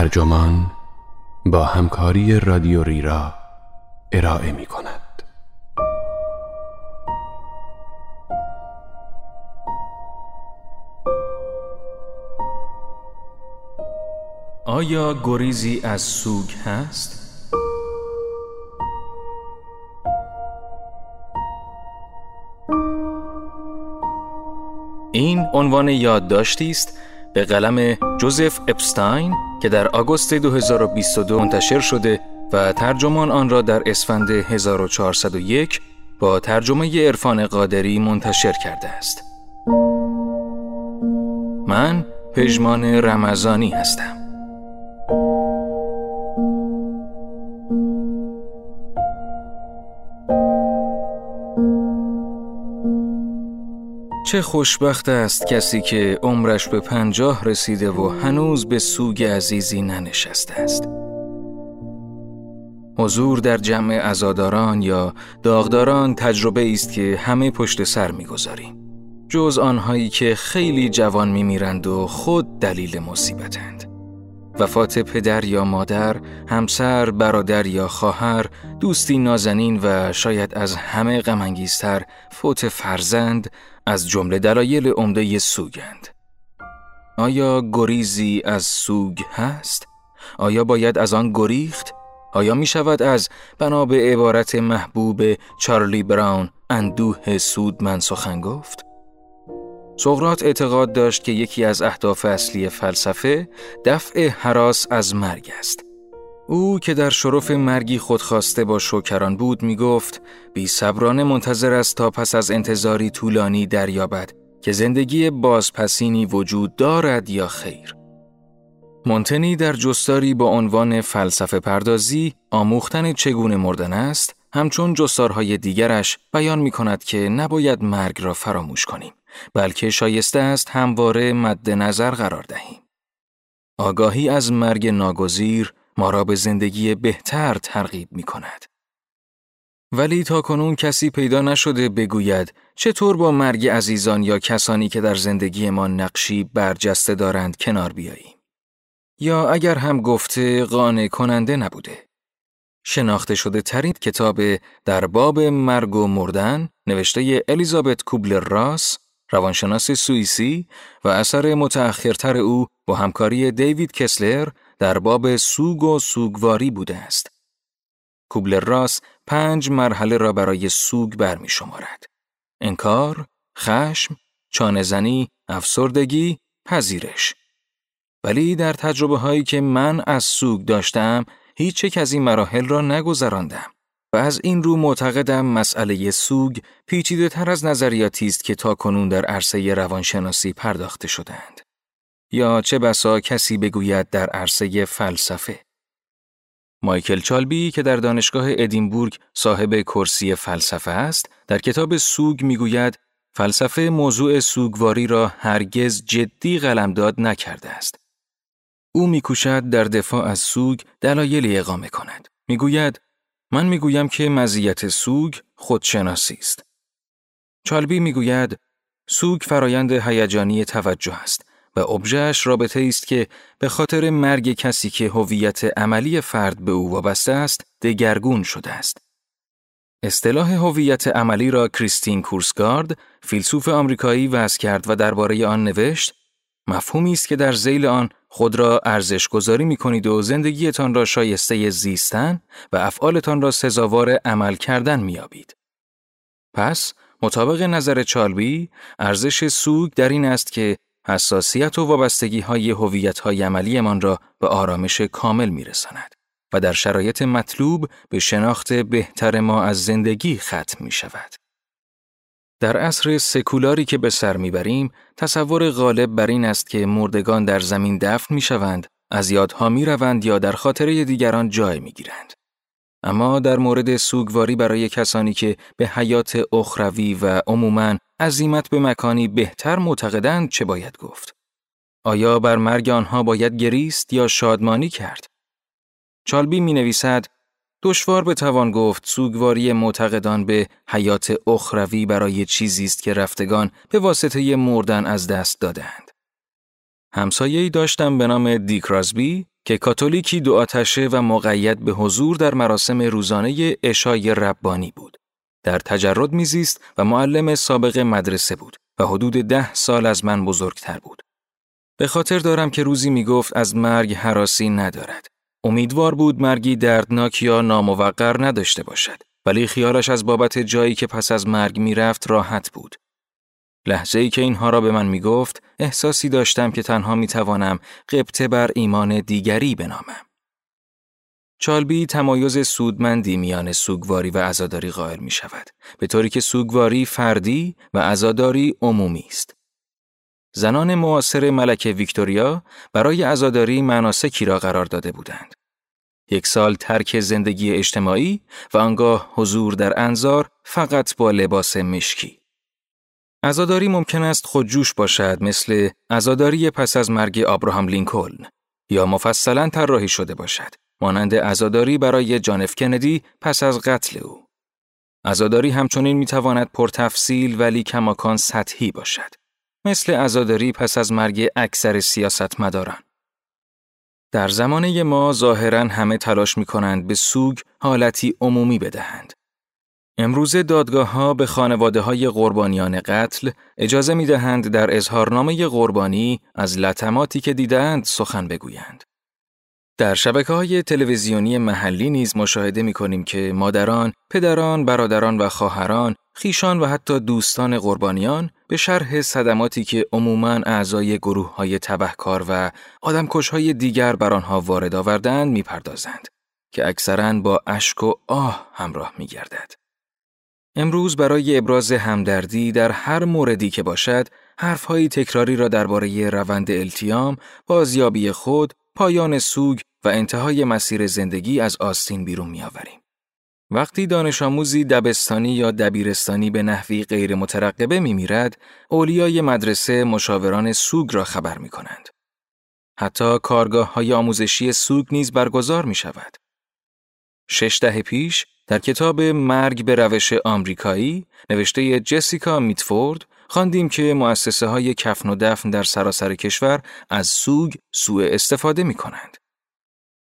ترجمان با همکاری رادیو ریرا ارائه می کند. آیا گریزی از سوگ هست؟ این عنوان یادداشتی است به قلم جوزف اپستاین که در آگوست 2022 منتشر شده و ترجمان آن را در اسفند 1401 با ترجمه عرفان قادری منتشر کرده است. من پژمان رمضانی هستم. چه خوشبخت است کسی که عمرش به پنجاه رسیده و هنوز به سوگ عزیزی ننشسته است. حضور در جمع ازاداران یا داغداران تجربه است که همه پشت سر می‌گذاریم. جز آنهایی که خیلی جوان میمیرند و خود دلیل مصیبتند. وفات پدر یا مادر، همسر، برادر یا خواهر، دوستی نازنین و شاید از همه غمانگیزتر فوت فرزند از جمله دلایل عمده سوگند. آیا گریزی از سوگ هست؟ آیا باید از آن گریخت؟ آیا می شود از بنا به عبارت محبوب چارلی براون اندوه سود من سخن گفت؟ سقرات اعتقاد داشت که یکی از اهداف اصلی فلسفه دفع حراس از مرگ است. او که در شرف مرگی خودخواسته با شوکران بود می گفت بی صبرانه منتظر است تا پس از انتظاری طولانی دریابد که زندگی بازپسینی وجود دارد یا خیر. مونتنی در جستاری با عنوان فلسفه پردازی آموختن چگونه مردن است همچون جستارهای دیگرش بیان می کند که نباید مرگ را فراموش کنیم بلکه شایسته است همواره مد نظر قرار دهیم. آگاهی از مرگ ناگزیر ما را به زندگی بهتر ترغیب می کند. ولی تا کنون کسی پیدا نشده بگوید چطور با مرگ عزیزان یا کسانی که در زندگی ما نقشی برجسته دارند کنار بیاییم. یا اگر هم گفته قانع کننده نبوده. شناخته شده ترین کتاب در باب مرگ و مردن نوشته الیزابت کوبلر راس روانشناس سوئیسی و اثر متأخرتر او با همکاری دیوید کسلر در باب سوگ و سوگواری بوده است. کوبلر راس پنج مرحله را برای سوگ برمی شمارد. انکار، خشم، چانزنی، افسردگی، پذیرش. ولی در تجربه هایی که من از سوگ داشتم، هیچ یک از این مراحل را نگذراندم. و از این رو معتقدم مسئله سوگ پیچیده تر از نظریاتی است که تا کنون در عرصه روانشناسی پرداخته شدند. یا چه بسا کسی بگوید در عرصه فلسفه. مایکل چالبی که در دانشگاه ادینبورگ صاحب کرسی فلسفه است، در کتاب سوگ می‌گوید فلسفه موضوع سوگواری را هرگز جدی قلمداد نکرده است. او میکوشد در دفاع از سوگ دلایلی اقامه کند. می‌گوید من می‌گویم که مزیت سوگ خودشناسی است. چالبی می‌گوید سوگ فرایند هیجانی توجه است و ابژهش رابطه است که به خاطر مرگ کسی که هویت عملی فرد به او وابسته است دگرگون شده است. اصطلاح هویت عملی را کریستین کورسگارد فیلسوف آمریکایی وضع کرد و درباره آن نوشت مفهومی است که در زیل آن خود را ارزش گذاری می کنید و زندگیتان را شایسته زیستن و افعالتان را سزاوار عمل کردن می آبید. پس مطابق نظر چالبی ارزش سوگ در این است که حساسیت و وابستگی های هویت های عملی من را به آرامش کامل می رساند و در شرایط مطلوب به شناخت بهتر ما از زندگی ختم می شود. در عصر سکولاری که به سر می‌بریم، تصور غالب بر این است که مردگان در زمین دفن می شوند، از یادها می روند یا در خاطره دیگران جای می گیرند. اما در مورد سوگواری برای کسانی که به حیات اخروی و عموماً عظیمت به مکانی بهتر معتقدند چه باید گفت؟ آیا بر مرگ آنها باید گریست یا شادمانی کرد؟ چالبی می نویسد دشوار به توان گفت سوگواری معتقدان به حیات اخروی برای چیزی است که رفتگان به واسطه مردن از دست دادند. همسایه‌ای داشتم به نام دیکرازبی که کاتولیکی دو آتشه و مقید به حضور در مراسم روزانه اشای ربانی بود. در تجرد میزیست و معلم سابق مدرسه بود و حدود ده سال از من بزرگتر بود. به خاطر دارم که روزی می گفت از مرگ حراسی ندارد. امیدوار بود مرگی دردناک یا ناموقر نداشته باشد. ولی خیالش از بابت جایی که پس از مرگ می‌رفت راحت بود. لحظه ای که اینها را به من می گفت، احساسی داشتم که تنها می توانم قبطه بر ایمان دیگری بنامم. چالبی تمایز سودمندی میان سوگواری و عزاداری قائل می شود، به طوری که سوگواری فردی و عزاداری عمومی است. زنان معاصر ملکه ویکتوریا برای عزاداری مناسکی را قرار داده بودند. یک سال ترک زندگی اجتماعی و آنگاه حضور در انظار فقط با لباس مشکی. عزاداری ممکن است خودجوش باشد مثل عزاداری پس از مرگ آبراهام لینکلن یا مفصلا طراحی شده باشد مانند عزاداری برای جانف کندی پس از قتل او. عزاداری همچنین می‌تواند پرتفصیل ولی کماکان سطحی باشد. مثل عزاداری پس از مرگ اکثر سیاستمداران. در زمانه ما ظاهرا همه تلاش می کنند به سوگ حالتی عمومی بدهند. امروز دادگاه ها به خانواده های قربانیان قتل اجازه می دهند در اظهارنامه قربانی از لطماتی که دیدند سخن بگویند. در شبکه های تلویزیونی محلی نیز مشاهده می کنیم که مادران، پدران، برادران و خواهران، خیشان و حتی دوستان قربانیان به شرح صدماتی که عموماً اعضای گروه های تبهکار و آدمکش های دیگر بر آنها وارد آوردند می‌پردازند که اکثرا با اشک و آه همراه می گردد. امروز برای ابراز همدردی در هر موردی که باشد، حرفهایی تکراری را درباره روند التیام، بازیابی خود، پایان سوگ و انتهای مسیر زندگی از آستین بیرون میآوریم. وقتی دانش آموزی دبستانی یا دبیرستانی به نحوی غیر مترقبه می میرد، اولیای مدرسه مشاوران سوگ را خبر می کنند. حتی کارگاه های آموزشی سوگ نیز برگزار می شود. شش دهه پیش در کتاب مرگ به روش آمریکایی نوشته جسیکا میتفورد خواندیم که مؤسسه های کفن و دفن در سراسر کشور از سوگ سوء استفاده می کنند.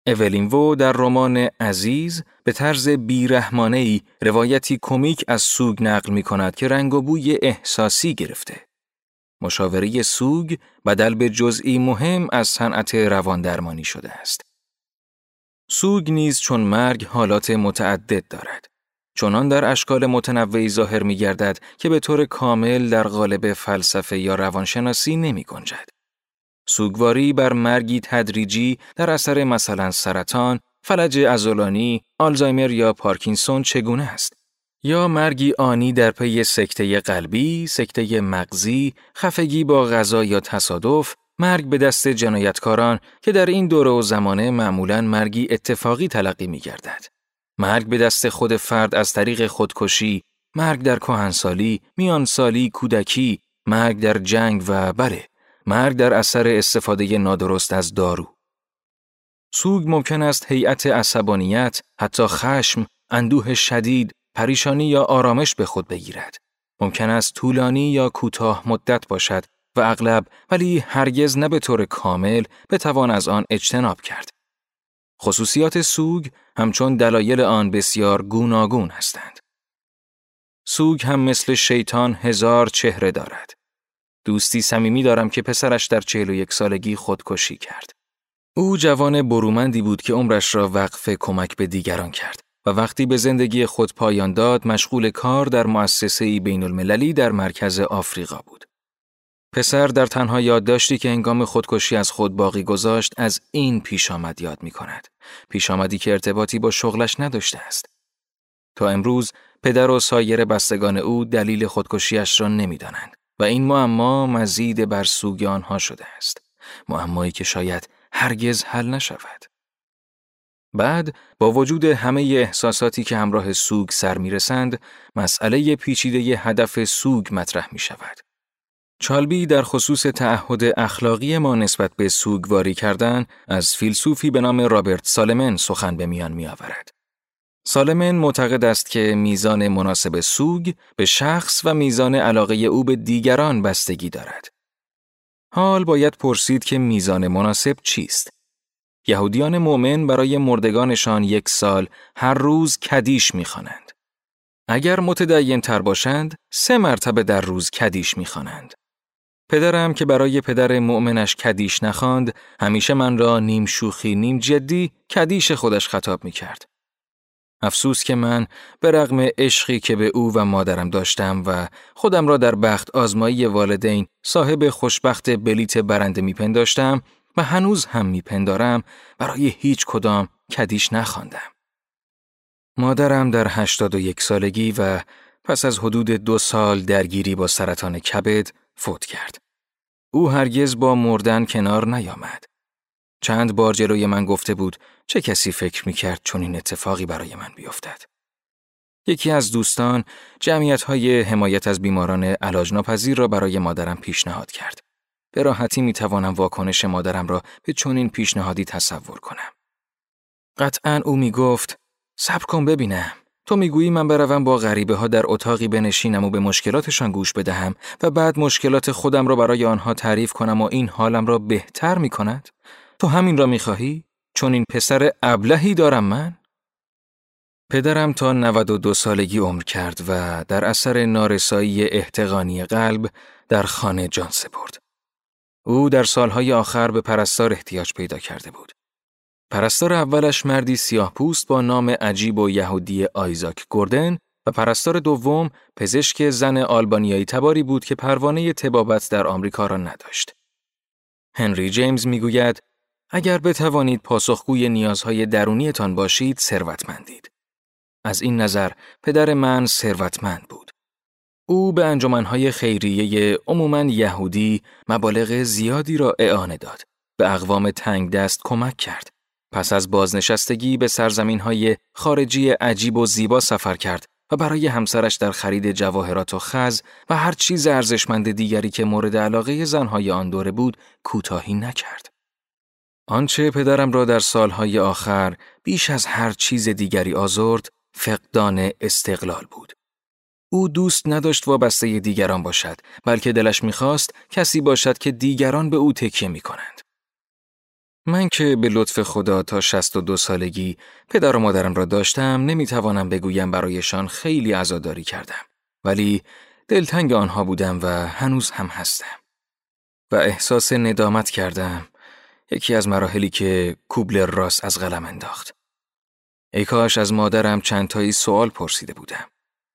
اولین وو در رمان عزیز به طرز بیرحمانه روایتی کمیک از سوگ نقل می کند که رنگ و بوی احساسی گرفته. مشاوره سوگ بدل به جزئی مهم از صنعت رواندرمانی شده است. سوگ نیز چون مرگ حالات متعدد دارد. چنان در اشکال متنوعی ظاهر می گردد که به طور کامل در قالب فلسفه یا روانشناسی نمی گنجد. سوگواری بر مرگی تدریجی در اثر مثلا سرطان، فلج ازولانی، آلزایمر یا پارکینسون چگونه است؟ یا مرگی آنی در پی سکته قلبی، سکته مغزی، خفگی با غذا یا تصادف، مرگ به دست جنایتکاران که در این دوره و زمانه معمولا مرگی اتفاقی تلقی می گردد. مرگ به دست خود فرد از طریق خودکشی، مرگ در کهنسالی، میانسالی، کودکی، مرگ در جنگ و بره، مرگ در اثر استفاده نادرست از دارو. سوگ ممکن است هیئت عصبانیت، حتی خشم، اندوه شدید، پریشانی یا آرامش به خود بگیرد. ممکن است طولانی یا کوتاه مدت باشد و اغلب ولی هرگز نه به طور کامل بتوان از آن اجتناب کرد. خصوصیات سوگ همچون دلایل آن بسیار گوناگون هستند. سوگ هم مثل شیطان هزار چهره دارد. دوستی صمیمی دارم که پسرش در چهل و یک سالگی خودکشی کرد. او جوان برومندی بود که عمرش را وقف کمک به دیگران کرد و وقتی به زندگی خود پایان داد مشغول کار در مؤسسه بین المللی در مرکز آفریقا بود. پسر در تنها یادداشتی که انگام خودکشی از خود باقی گذاشت از این پیش آمد یاد می کند. پیش آمدی که ارتباطی با شغلش نداشته است. تا امروز پدر و سایر بستگان او دلیل خودکشیش را نمی‌دانند و این معما مزید بر سوگ آنها شده است. معمایی که شاید هرگز حل نشود. بعد با وجود همه احساساتی که همراه سوگ سر می رسند، مسئله پیچیده هدف سوگ مطرح می شود. چالبی در خصوص تعهد اخلاقی ما نسبت به سوگواری کردن از فیلسوفی به نام رابرت سالمن سخن به میان می آورد. سالمن معتقد است که میزان مناسب سوگ به شخص و میزان علاقه او به دیگران بستگی دارد. حال باید پرسید که میزان مناسب چیست؟ یهودیان مؤمن برای مردگانشان یک سال هر روز کدیش می‌خوانند. اگر متدین تر باشند، سه مرتبه در روز کدیش می‌خوانند. پدرم که برای پدر مؤمنش کدیش نخواند، همیشه من را نیم شوخی نیم جدی کدیش خودش خطاب می کرد. افسوس که من به رغم عشقی که به او و مادرم داشتم و خودم را در بخت آزمایی والدین صاحب خوشبخت بلیت برنده میپنداشتم و هنوز هم میپندارم برای هیچ کدام کدیش نخواندم. مادرم در هشتاد و یک سالگی و پس از حدود دو سال درگیری با سرطان کبد فوت کرد. او هرگز با مردن کنار نیامد. چند بار جلوی من گفته بود چه کسی فکر می کرد چون این اتفاقی برای من بیفتد. یکی از دوستان جمعیت های حمایت از بیماران علاج ناپذیر را برای مادرم پیشنهاد کرد. به راحتی می توانم واکنش مادرم را به چنین پیشنهادی تصور کنم. قطعا او می گفت صبر کن ببینم. تو می‌گویی من بروم با غریبه ها در اتاقی بنشینم و به مشکلاتشان گوش بدهم و بعد مشکلات خودم را برای آنها تعریف کنم و این حالم را بهتر می کند؟ تو همین را می‌خواهی؟ چون این پسر ابلهی دارم من؟ پدرم تا 92 سالگی عمر کرد و در اثر نارسایی احتقانی قلب در خانه جان سپرد. او در سالهای آخر به پرستار احتیاج پیدا کرده بود. پرستار اولش مردی سیاه پوست با نام عجیب و یهودی آیزاک گوردن و پرستار دوم پزشک زن آلبانیایی تباری بود که پروانه تبابت در آمریکا را نداشت. هنری جیمز می‌گوید اگر بتوانید پاسخگوی نیازهای درونیتان باشید ثروتمندید. از این نظر پدر من ثروتمند بود. او به انجمنهای خیریه عموماً یهودی مبالغ زیادی را اعانه داد. به اقوام تنگ دست کمک کرد. پس از بازنشستگی به سرزمین های خارجی عجیب و زیبا سفر کرد و برای همسرش در خرید جواهرات و خز و هر چیز ارزشمند دیگری که مورد علاقه زنهای آن دوره بود کوتاهی نکرد. آنچه پدرم را در سالهای آخر بیش از هر چیز دیگری آزرد فقدان استقلال بود. او دوست نداشت وابسته دیگران باشد بلکه دلش می‌خواست کسی باشد که دیگران به او تکیه می کنند. من که به لطف خدا تا 62 سالگی پدر و مادرم را داشتم نمی‌توانم بگویم برایشان خیلی عزاداری کردم. ولی دلتنگ آنها بودم و هنوز هم هستم. و احساس ندامت کردم یکی از مراحلی که کوبل راست از قلم انداخت. ای کاش از مادرم چند تایی سوال پرسیده بودم.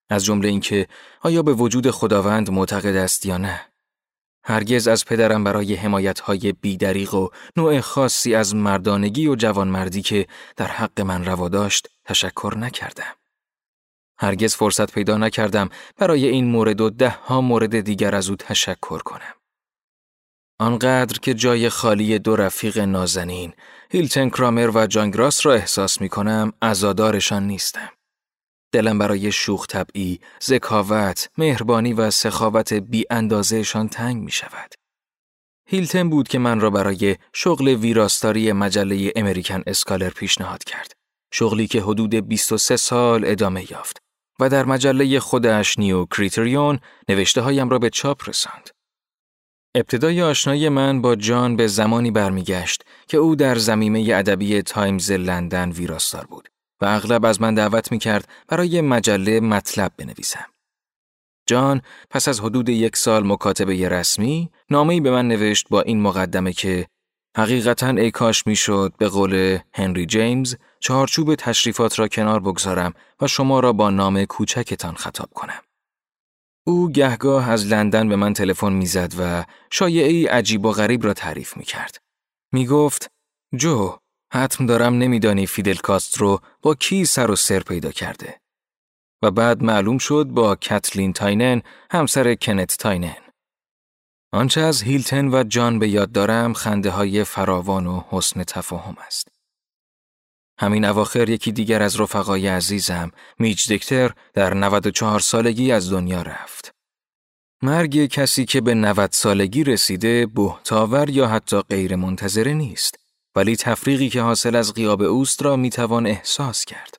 از جمله اینکه آیا به وجود خداوند معتقد است یا نه؟ هرگز از پدرم برای حمایتهای بیدریق و نوع خاصی از مردانگی و جوانمردی که در حق من روا داشت تشکر نکردم. هرگز فرصت پیدا نکردم برای این مورد و ده ها مورد دیگر از او تشکر کنم. آنقدر که جای خالی دو رفیق نازنین، هیلتن کرامر و جانگراس را احساس می کنم، ازادارشان نیستم. دلم برای شوخ طبعی، ذکاوت، مهربانی و سخاوت بی اندازهشان تنگ می شود. هیلتن بود که من را برای شغل ویراستاری مجله امریکن اسکالر پیشنهاد کرد. شغلی که حدود 23 سال ادامه یافت و در مجله خودش New Criterion نوشته هایم را به چاپ رساند. ابتدای آشنایی من با جان به زمانی برمیگشت که او در زمینه ادبی تایمز لندن ویراستار بود. و اغلب از من دعوت می کرد برای مجله مطلب بنویسم. جان پس از حدود یک سال مکاتبه رسمی نامه‌ای به من نوشت با این مقدمه که حقیقتا ای کاش می‌شد به قول هنری جیمز چهارچوب تشریفات را کنار بگذارم و شما را با نام کوچکتان خطاب کنم. او گهگاه از لندن به من تلفن می‌زد و شایعی عجیب و غریب را تعریف می کرد. می گفت جو حتم دارم نمیدانی فیدل کاسترو با کی سر و سر پیدا کرده. و بعد معلوم شد با کتلین تاینن همسر کنت تاینن. آنچه از هیلتن و جان به یاد دارم خنده های فراوان و حسن تفاهم است. همین اواخر یکی دیگر از رفقای عزیزم میج دکتر در 94 سالگی از دنیا رفت. مرگ کسی که به 90 سالگی رسیده بهتاور یا حتی غیر منتظره نیست. ولی تفریقی که حاصل از قیاب اوست را می‌توان احساس کرد.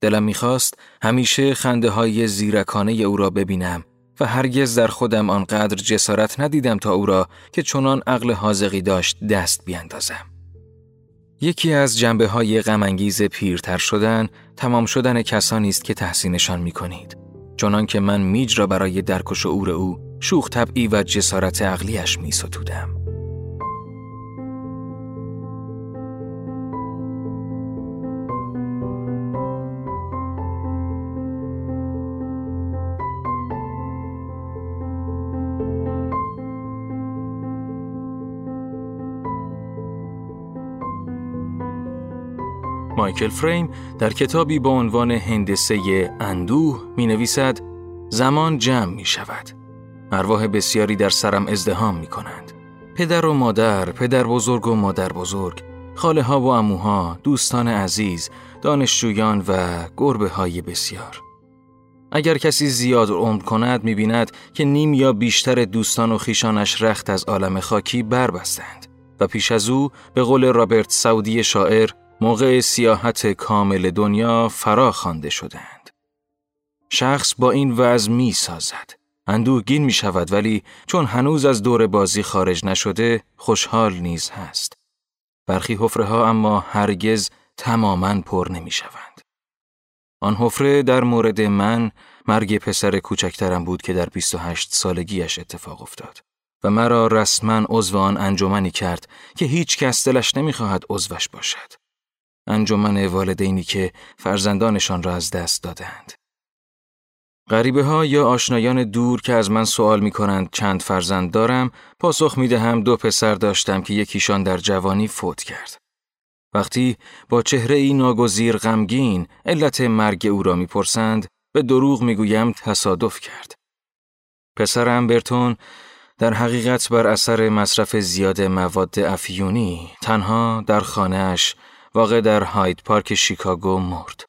دلم می‌خواست همیشه خنده های زیرکانه او را ببینم و هرگز در خودم آنقدر جسارت ندیدم تا او را که چنان عقل حاضقی داشت دست بیاندازم. یکی از جنبه های غمانگیز پیرتر شدن تمام شدن کسانی است که تحسینشان می کنید. چنان که من میج را برای درک و شعور او شوخ طبعی و جسارت عقلیش می ستودم. مایکل فریم در کتابی با عنوان هندسه اندوه می نویسد زمان جمع می شود. ارواح بسیاری در سرم ازدهام می کنند. پدر و مادر، پدر بزرگ و مادر بزرگ، خاله ها و اموها، دوستان عزیز، دانشجویان و گربه های بسیار. اگر کسی زیاد عمر کند می بیند که نیم یا بیشتر دوستان و خیشانش رخت از عالم خاکی بربستند و پیش از او به قول رابرت سعودی شاعر موقع سیاحت کامل دنیا فرا خوانده شدند. شخص با این وضع می سازد. اندوهگین می شود ولی چون هنوز از دور بازی خارج نشده خوشحال نیز هست. برخی حفره ها اما هرگز تماما پر نمی شوند. آن حفره در مورد من مرگ پسر کوچکترم بود که در 28 سالگیش اتفاق افتاد و مرا رسما عضو آن انجمنی کرد که هیچ کس دلش نمی‌خواهد عضوش باشد. انجمن والدینی که فرزندانشان را از دست دادند. غریبه ها یا آشنایان دور که از من سوال می کنند چند فرزند دارم، پاسخ می دهم دو پسر داشتم که یکیشان در جوانی فوت کرد. وقتی با چهره ای ناگزیر غمگین علت مرگ او را می‌پرسند به دروغ می‌گویم تصادف کرد. پسرم برتون در حقیقت بر اثر مصرف زیاد مواد افیونی تنها در خانهاش واقع در هاید پارک شیکاگو مرد.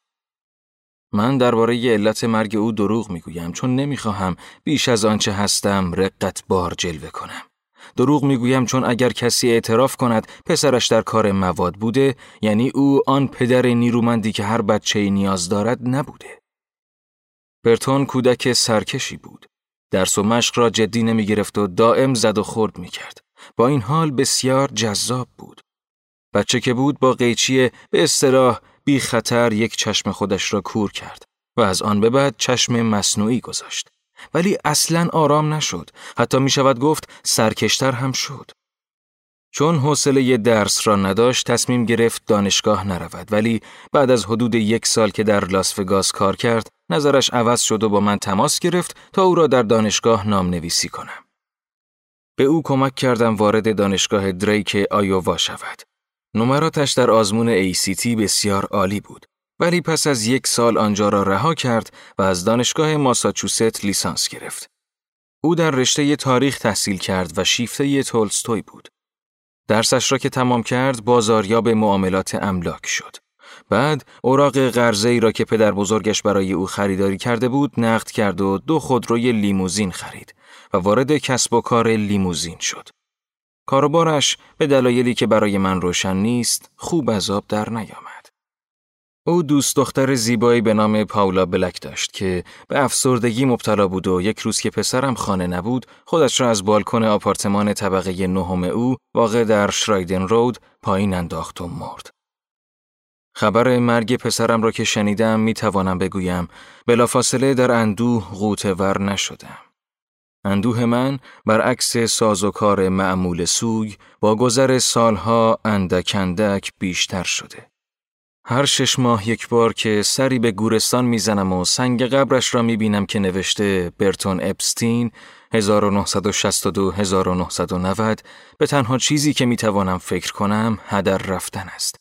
من درباره علت مرگ او دروغ می‌گویم چون نمی‌خواهم بیش از آنچه هستم رقت بار جلوه کنم. دروغ می‌گویم چون اگر کسی اعتراف کند پسرش در کار مواد بوده یعنی او آن پدر نیرومندی که هر بچه نیاز دارد نبوده. برتون کودک سرکشی بود. درس و مشق را جدی نمی گرفت و دائم زد و خورد می کرد. با این حال بسیار جذاب بود. بچه که بود با قیچی به استراح بی خطر یک چشم خودش را کور کرد و از آن به بعد چشم مصنوعی گذاشت. ولی اصلا آرام نشد. حتی می شود گفت سرکشتر هم شد. چون حوصله درس را نداشت تصمیم گرفت دانشگاه نرود ولی بعد از حدود یک سال که در لاس وگاس کار کرد نظرش عوض شد و با من تماس گرفت تا او را در دانشگاه نام نویسی کنم. به او کمک کردم وارد دانشگاه دریک آیووا شود. نمراتش در آزمون ACT بسیار عالی بود ولی پس از یک سال آنجا را رها کرد و از دانشگاه ماساچوست لیسانس گرفت. او در رشته تاریخ تحصیل کرد و شیفته تولستوی بود. درسش را که تمام کرد بازاریاب معاملات املاک شد. بعد اوراق قرضه ای را که پدر بزرگش برای او خریداری کرده بود نقد کرد و دو خودروی لیموزین خرید و وارد کسب و کار لیموزین شد. کاروبارش به دلایلی که برای من روشن نیست خوب از آب در نیامد. او دوست دختر زیبایی به نام پاولا بلک داشت که به افسردگی مبتلا بود و یک روز که پسرم خانه نبود خودش را از بالکن آپارتمان طبقه نهم او واقع در شرایدن رود پایین انداخت و مرد. خبر مرگ پسرم را که شنیدم می توانم بگویم بلافاصله در اندوه غوتور نشدم. اندوه من برعکس سازوکار معمول سوی با گذر سالها اندک اندک بیشتر شده. هر شش ماه یک بار که سری به گورستان می‌زنم و سنگ قبرش را می‌بینم که نوشته برتون اپستین 1962-1990 به تنها چیزی که می‌توانم فکر کنم هدر رفتن است.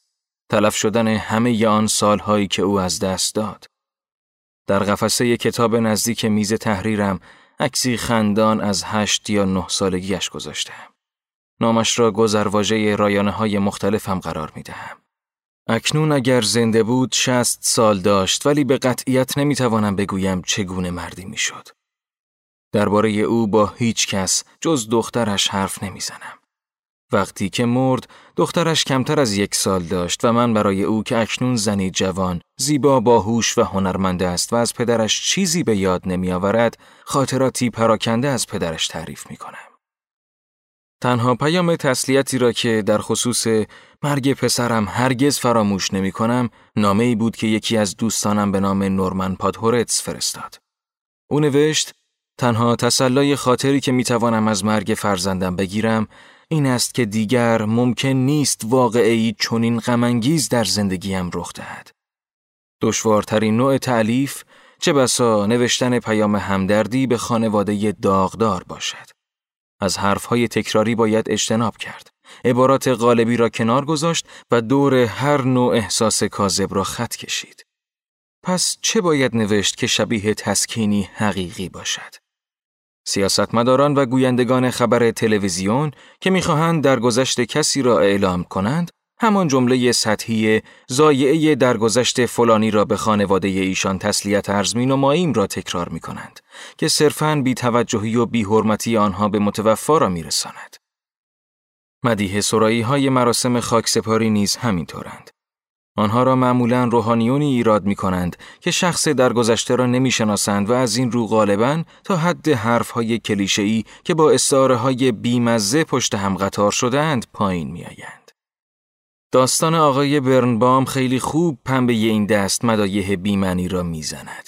تلف شدن همه آن سالهایی که او از دست داد. در قفسه کتاب نزدیک میز تحریرم عکسی خندان از هشت یا نه سالگیش گذاشتم. نامش را گذرواژه رایانه های مختلفم قرار می دهم. اکنون اگر زنده بود شست سال داشت ولی به قطعیت نمی توانم بگویم چگونه مردی می شد. درباره او با هیچ کس جز دخترش حرف نمی‌زنم. وقتی که مرد دخترش کمتر از یک سال داشت و من برای او که اکنون زنی جوان زیبا باهوش و هنرمند است و از پدرش چیزی به یاد نمی آورد خاطراتی پراکنده از پدرش تعریف می کنم. تنها پیام تسلیتی را که در خصوص مرگ پسرم هرگز فراموش نمی کنم نامه ای بود که یکی از دوستانم به نام نورمن پادهورتس فرستاد. او نوشت تنها تسلای خاطری که می توانم از مرگ فرزندم بگیرم این است که دیگر ممکن نیست واقعی چنین غمانگیز در زندگیم رخ دهد. دشوارترین نوع تعلیف چه بسا نوشتن پیام همدردی به خانواده داغدار باشد. از حرفهای تکراری باید اجتناب کرد. عبارات غالبی را کنار گذاشت و دور هر نوع احساس کاذب را خط کشید. پس چه باید نوشت که شبیه تسکینی حقیقی باشد؟ سیاستمداران و گویندگان خبر تلویزیون که می‌خواهند درگذشت کسی را اعلام کنند همان جمله سطحی زایعه درگذشت فلانی را به خانواده ایشان تسلیت عرض می نماییم را تکرار می کنند که صرفاً بی توجهی و بی حرمتی آنها به متوفا را می رساند. مدیه سرایی های مراسم خاکسپاری نیز همینطورند. آنها را معمولا روحانیونی ایراد می کنند که شخص درگذشته را نمی شناسند و از این رو غالبا تا حد حرف های کلیشه که با استعاره های بیمزه پشت هم قطار شدهاند پایین می آیند. داستان آقای برنبام خیلی خوب پنبه این دست مدایه بیمنی را می‌زند.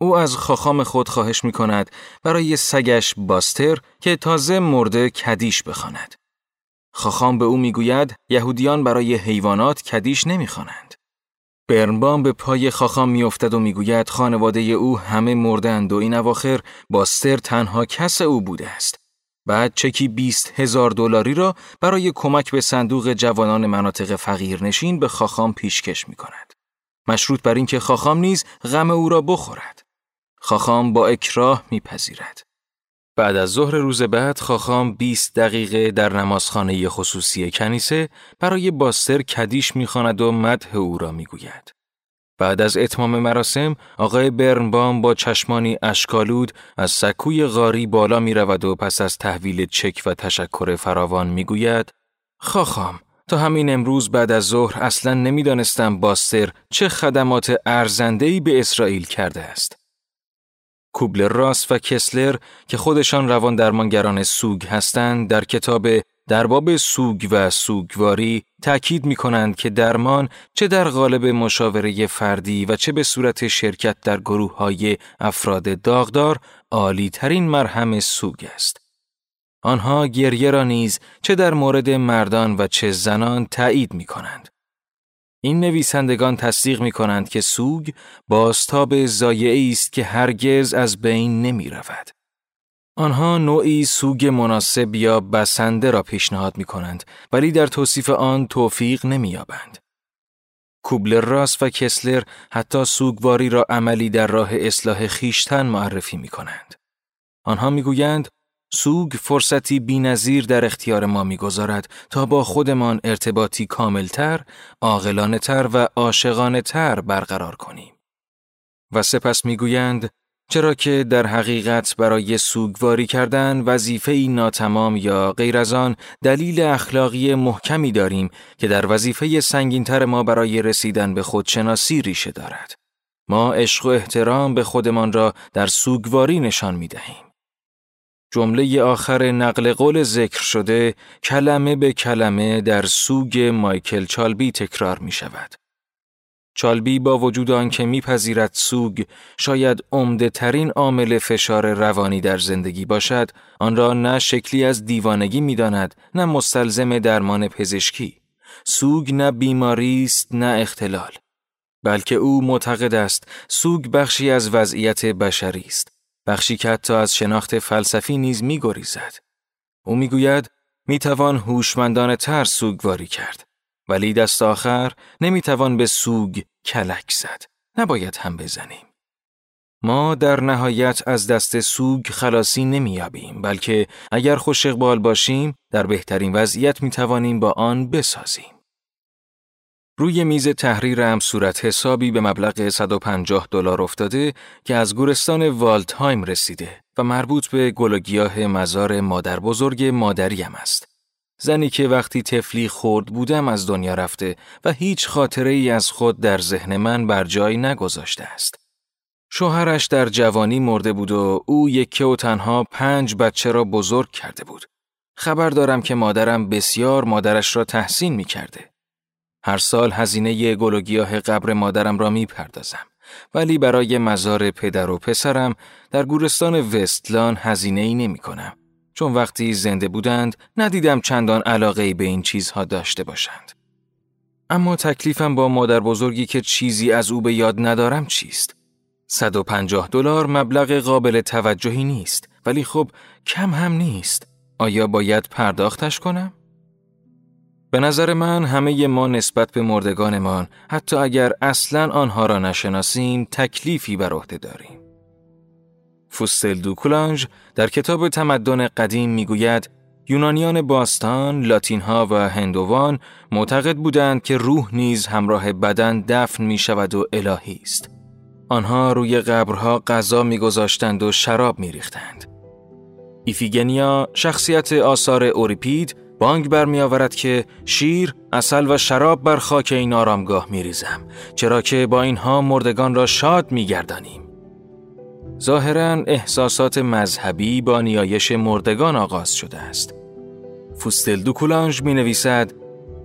او از خاخام خود خواهش می کند برای سگش باستر که تازه مرده کدیش بخواند. خاخام به او می‌گوید یهودیان برای حیوانات کدیش نمی‌خوانند. برنبام به پای خاخام میافتد و می‌گوید خانواده او همه مردند و این اواخر باستر تنها کس او بوده است. بعد چکی 20 هزار دلاری را برای کمک به صندوق جوانان مناطق فقیرنشین به خاخام پیشکش می کند. مشروط بر اینکه خاخام نیز غم او را بخورد. خاخام با اکراه میپذیرد. بعد از ظهر روز بعد خاخام 20 دقیقه در نمازخانه خصوصی کنیسه برای باستر کدیش می‌خواند و مدح او را می‌گوید. بعد از اتمام مراسم آقای برنبام با چشمانی اشکالود از سکوی غاری بالا می رود و پس از تحویل چک و تشکر فراوان می گوید خاخام تا همین امروز بعد از ظهر اصلا نمی‌دانستم باستر چه خدمات ارزندهی به اسرائیل کرده است. کوبلر راس و کسلر که خودشان روان درمانگران سوگ هستند در کتاب در باب سوگ و سوگواری تأکید می کنند که درمان چه در قالب مشاوره فردی و چه به صورت شرکت در گروه های افراد داغدار عالی ترین مرهم سوگ است. آنها گریه را نیز چه در مورد مردان و چه زنان تایید می کنند. این نویسندگان تصدیق می کنند که سوگ بازتاب زایعی است که هرگز از بین نمی رود. آنها نوعی سوگ مناسب یا بسنده را پیشنهاد می کنند ولی در توصیف آن توفیق نمی یابند. کوبلر راس و کسلر حتی سوگواری را عملی در راه اصلاح خیشتن معرفی می کنند. آنها می گویند سوگ فرصتی بینظیر در اختیار ما می‌گذارد تا با خودمان ارتباطی کاملتر، عاقلانه‌تر و عاشقانه‌تر برقرار کنیم. و سپس می‌گویند چرا که در حقیقت برای سوگواری کردن وظیفه ناتمام یا غیر از آن دلیل اخلاقی محکمی داریم که در وظیفه سنگینتر ما برای رسیدن به خودشناسی ریشه دارد. ما عشق و احترام به خودمان را در سوگواری نشان می دهیم. جمله آخر نقل قول ذکر شده کلمه به کلمه در سوگ مایکل چالبی تکرار می شود. چالبی با وجود آنکه میپذیرد سوگ شاید عمده ترین عامل فشار روانی در زندگی باشد آن را نه شکلی از دیوانگی می‌داند نه مستلزم درمان پزشکی. سوگ نه بیماری است نه اختلال. بلکه او معتقد است سوگ بخشی از وضعیت بشری است. بخشی که حتی از شناخت فلسفی نیز میگریزد او می‌گوید می‌توان هوشمندانه تر سوگواری کرد ولی دست آخر نمی‌توان به سوگ کلک زد. نباید هم بزنیم. ما در نهایت از دست سوگ خلاصی نمیابیم بلکه اگر خوش اقبال باشیم در بهترین وضعیت می‌توانیم با آن بسازیم. روی میز تحریر هم صورت حسابی به مبلغ 150 دلار افتاده که از گورستان والتهایم رسیده و مربوط به گلوگیاه مزار مادر بزرگ مادریم است. زنی که وقتی تفلی خورد بودم از دنیا رفته و هیچ خاطره ای از خود در ذهن من بر جای نگذاشته است. شوهرش در جوانی مرده بود و او یکه و تنها پنج بچه را بزرگ کرده بود. خبر دارم که مادرم بسیار مادرش را تحسین می کرده. هر سال هزینه گل و گیاه قبر مادرم را می پردازم. ولی برای مزار پدر و پسرم در گورستان وستلان هزینه ای نمی کنم. چون وقتی زنده بودند ندیدم چندان علاقه به این چیزها داشته باشند. اما تکلیفم با مادر بزرگی که چیزی از او به یاد ندارم چیست؟ 150 دلار مبلغ قابل توجهی نیست ولی خب کم هم نیست. آیا باید پرداختش کنم؟ به نظر من همه ما نسبت به مردگانمان حتی اگر اصلا آنها را نشناسیم تکلیفی بر عهده داریم. فوستل دو کولانج در کتاب تمدن قدیم می‌گوید یونانیان باستان، لاتینها و هندوان معتقد بودند که روح نیز همراه بدن دفن می شود و الهی است. آنها روی قبرها غذا میگذاشتند و شراب میریختند. ایفیگنیا شخصیت آثار اوریپید بانگ برمیآورد که شیر، اصل و شراب بر خاک این آرامگاه میریزم چرا که با اینها مردگان را شاد میگردانیم. ظاهرا احساسات مذهبی با نیایش مردگان آغاز شده است. فوستل دو کولانج می نویسد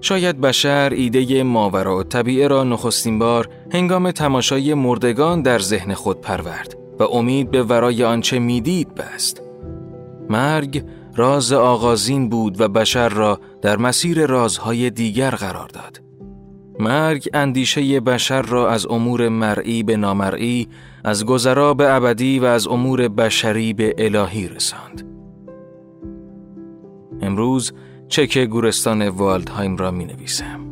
شاید بشر ایده ماورا و طبیعه را نخستین بار هنگام تماشای مردگان در ذهن خود پرورد و امید به ورای آنچه می‌دید بست. مرگ راز آغازین بود و بشر را در مسیر رازهای دیگر قرار داد. مرگ اندیشه بشر را از امور مرئی به نامرئی، از گذرا به ابدی و از امور بشری به الهی رساند. امروز چک گورستان والدهایم را می نویسم.